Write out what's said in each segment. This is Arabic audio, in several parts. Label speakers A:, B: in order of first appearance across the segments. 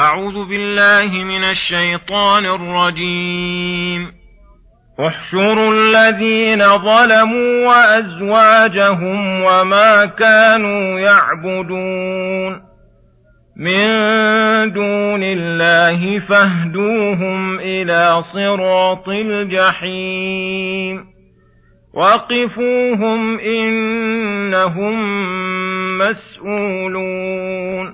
A: أعوذ بالله من الشيطان الرجيم. احشروا الذين ظلموا وأزواجهم وما كانوا يعبدون. من دون الله فاهدوهم إلى صراط الجحيم. وقفوهم إنهم مسؤولون.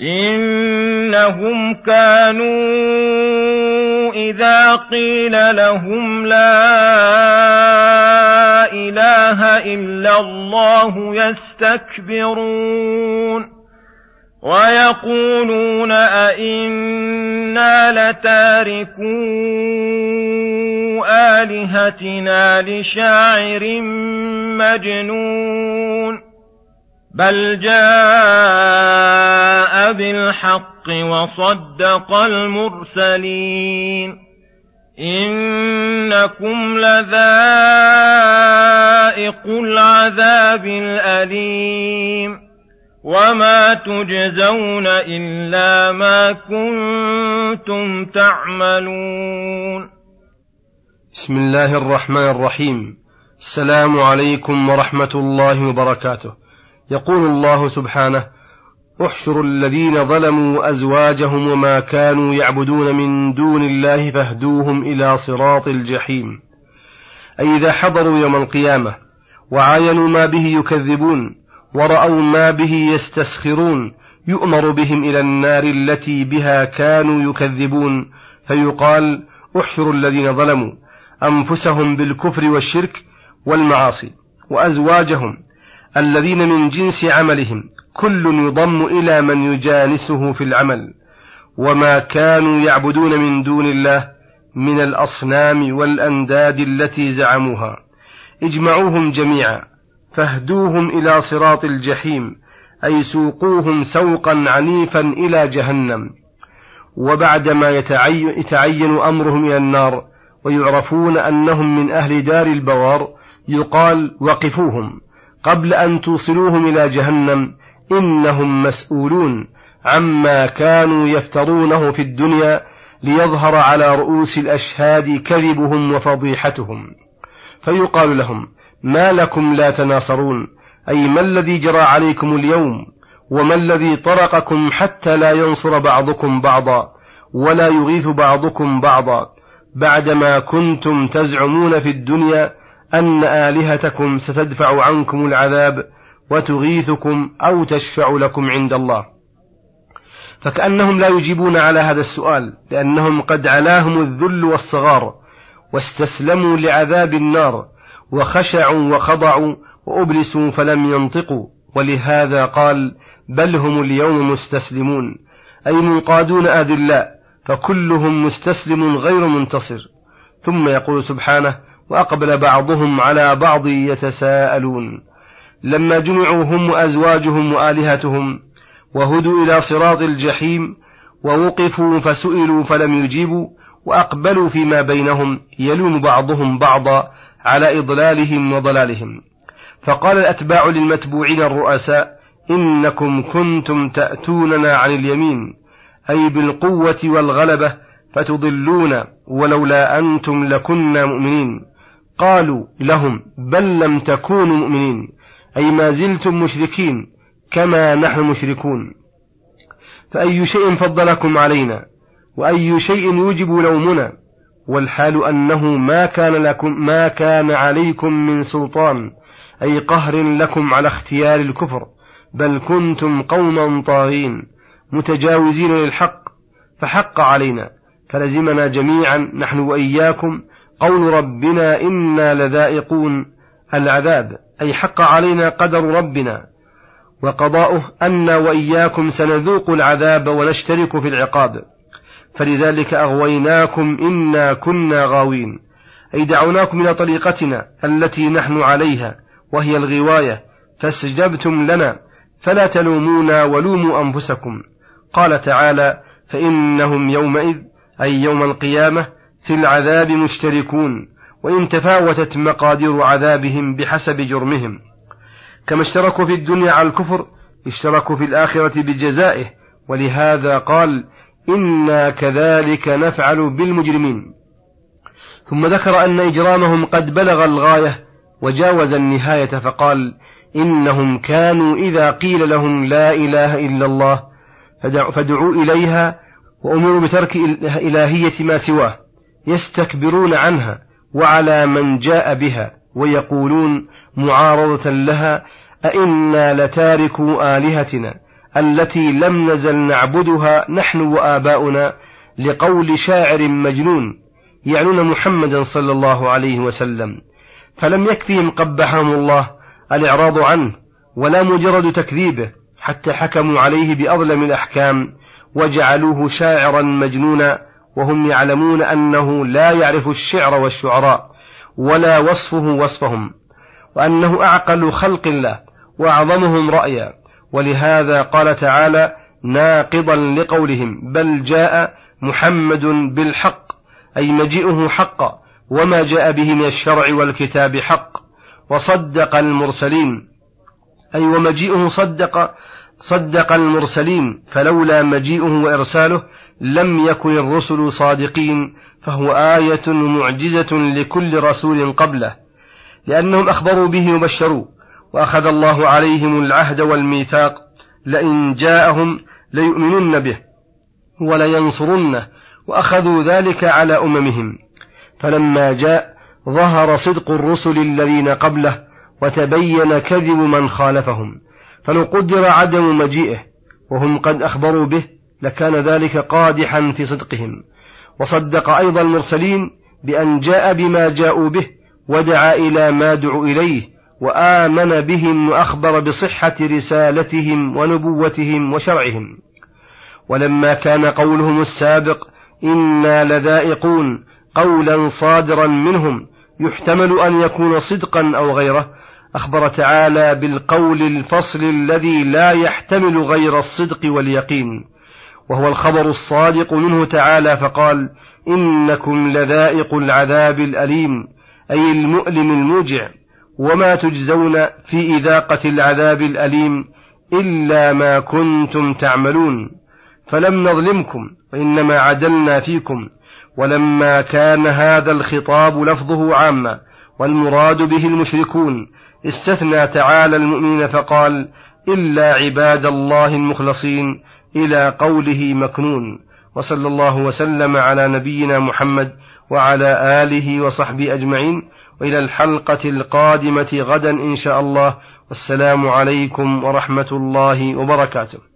A: إنهم كانوا إذا قيل لهم لا إله إلا الله يستكبرون ويقولون أئنا لتاركو آلهتنا لشاعر مجنون بل جاء بالحق وصدق المرسلين انكم لذائق العذاب الاليم وما تجزون الا ما كنتم تعملون
B: بسم الله الرحمن الرحيم السلام عليكم ورحمه الله وبركاته يقول الله سبحانه احشروا الذين ظلموا أزواجهم وما كانوا يعبدون من دون الله فاهدوهم إلى صراط الجحيم. أي إذا حضروا يوم القيامة وعاينوا ما به يكذبون ورأوا ما به يستسخرون يؤمر بهم إلى النار التي بها كانوا يكذبون فيقال احشروا الذين ظلموا أنفسهم بالكفر والشرك والمعاصي وأزواجهم الذين من جنس عملهم كل يضم إلى من يجانسه في العمل وما كانوا يعبدون من دون الله من الأصنام والأنداد التي زعموها. اجمعوهم جميعا فاهدوهم إلى صراط الجحيم أي سوقوهم سوقا عنيفا إلى جهنم. وبعدما يتعين أمرهم إلى النار ويعرفون أنهم من أهل دار البوار يقال وقفوهم. قبل أن توصلوهم إلى جهنم إنهم مسؤولون عما كانوا يفترونه في الدنيا ليظهر على رؤوس الأشهاد كذبهم وفضيحتهم. فيقال لهم ما لكم لا تناصرون؟ أي ما الذي جرى عليكم اليوم؟ وما الذي طرقكم حتى لا ينصر بعضكم بعضا؟ ولا يغيث بعضكم بعضا؟ بعدما كنتم تزعمون في الدنيا أن آلهتكم ستدفع عنكم العذاب وتغيثكم أو تشفع لكم عند الله. فكأنهم لا يجيبون على هذا السؤال لأنهم قد علاهم الذل والصغار واستسلموا لعذاب النار وخشعوا وخضعوا وأبلسوا فلم ينطقوا. ولهذا قال بل هم اليوم مستسلمون أي منقادون أذلاء فكلهم مستسلم غير منتصر. ثم يقول سبحانه وأقبل بعضهم على بعض يتساءلون. لما جمعوا هم وأزواجهم وآلهتهم وهدوا إلى صراط الجحيم ووقفوا فسئلوا فلم يجيبوا وأقبلوا فيما بينهم يلوم بعضهم بعضا على إضلالهم وضلالهم. فقال الأتباع للمتبوعين الرؤساء إنكم كنتم تأتوننا عن اليمين أي بالقوة والغلبة فتضلون ولولا أنتم لكنا مؤمنين. قالوا لهم بل لم تكونوا مؤمنين أي ما زلتم مشركين كما نحن مشركون. فأي شيء فضلكم علينا وأي شيء يوجب لومنا والحال أنه ما كان لكم ما كان عليكم من سلطان أي قهر لكم على اختيار الكفر بل كنتم قوما طاغين متجاوزين للحق فحق علينا فلزمنا جميعا نحن وإياكم قول ربنا إنا لذائقون العذاب أي حق علينا قدر ربنا وقضاؤه أن وإياكم سنذوق العذاب ونشترك في العقاب. فلذلك أغويناكم إنا كنا غاوين أي دعوناكم إلى طريقتنا التي نحن عليها وهي الغواية فاستجبتم لنا فلا تلومونا ولوموا أنفسكم. قال تعالى فإنهم يومئذ أي يوم القيامة في العذاب مشتركون وإن تفاوتت مقادير عذابهم بحسب جرمهم. كما اشتركوا في الدنيا على الكفر اشتركوا في الآخرة بجزائه. ولهذا قال إنا كذلك نفعل بالمجرمين. ثم ذكر أن إجرامهم قد بلغ الغاية وجاوز النهاية فقال إنهم كانوا إذا قيل لهم لا إله إلا الله فدعوا إليها وأمروا بترك إلهية ما سواه. يستكبرون عنها وعلى من جاء بها ويقولون معارضة لها أئنا لتاركوا آلهتنا التي لم نزل نعبدها نحن وآباؤنا لقول شاعر مجنون يعنون محمدا صلى الله عليه وسلم. فلم يكفهم قبحهم الله الإعراض عنه ولا مجرد تكذيبه حتى حكموا عليه بأظلم الأحكام وجعلوه شاعرا مجنونا وهم يعلمون أنه لا يعرف الشعر والشعراء ولا وصفه وصفهم وأنه أعقل خلق الله وأعظمهم رأيا. ولهذا قال تعالى ناقضا لقولهم بل جاء محمد بالحق أي مجيئه حقا وما جاء به من الشرع والكتاب حق وصدق المرسلين أي ومجيئه صدق صدق المرسلين فلولا مجيئه وإرساله لم يكن الرسل صادقين فهو آية معجزة لكل رسول قبله لأنهم أخبروا به وبشروا وأخذ الله عليهم العهد والميثاق لئن جاءهم ليؤمنن به ولينصرنه وأخذوا ذلك على أممهم. فلما جاء ظهر صدق الرسل الذين قبله وتبين كذب من خالفهم. فلو قدر عدم مجيئه وهم قد أخبروا به لكان ذلك قادحا في صدقهم. وصدق أيضا المرسلين بأن جاء بما جاءوا به ودعا إلى ما دعوا إليه وآمن بهم وأخبر بصحة رسالتهم ونبوتهم وشرعهم. ولما كان قولهم السابق إنا لذائقون قولا صادرا منهم يحتمل أن يكون صدقا أو غيره أخبر تعالى بالقول الفصل الذي لا يحتمل غير الصدق واليقين وهو الخبر الصادق منه تعالى فقال إنكم لذائق العذاب الأليم أي المؤلم الموجع وما تجزون في إذاقة العذاب الأليم إلا ما كنتم تعملون فلم نظلمكم وإنما عدلنا فيكم ولما كان هذا الخطاب لفظه عاما والمراد به المشركون استثنى تعالى المؤمنين فقال إلا عباد الله المخلصين إلى قوله مكنون. وصلى الله وسلم على نبينا محمد وعلى آله وصحبه أجمعين. وإلى الحلقة القادمة غدا إن شاء الله. والسلام عليكم ورحمة الله وبركاته.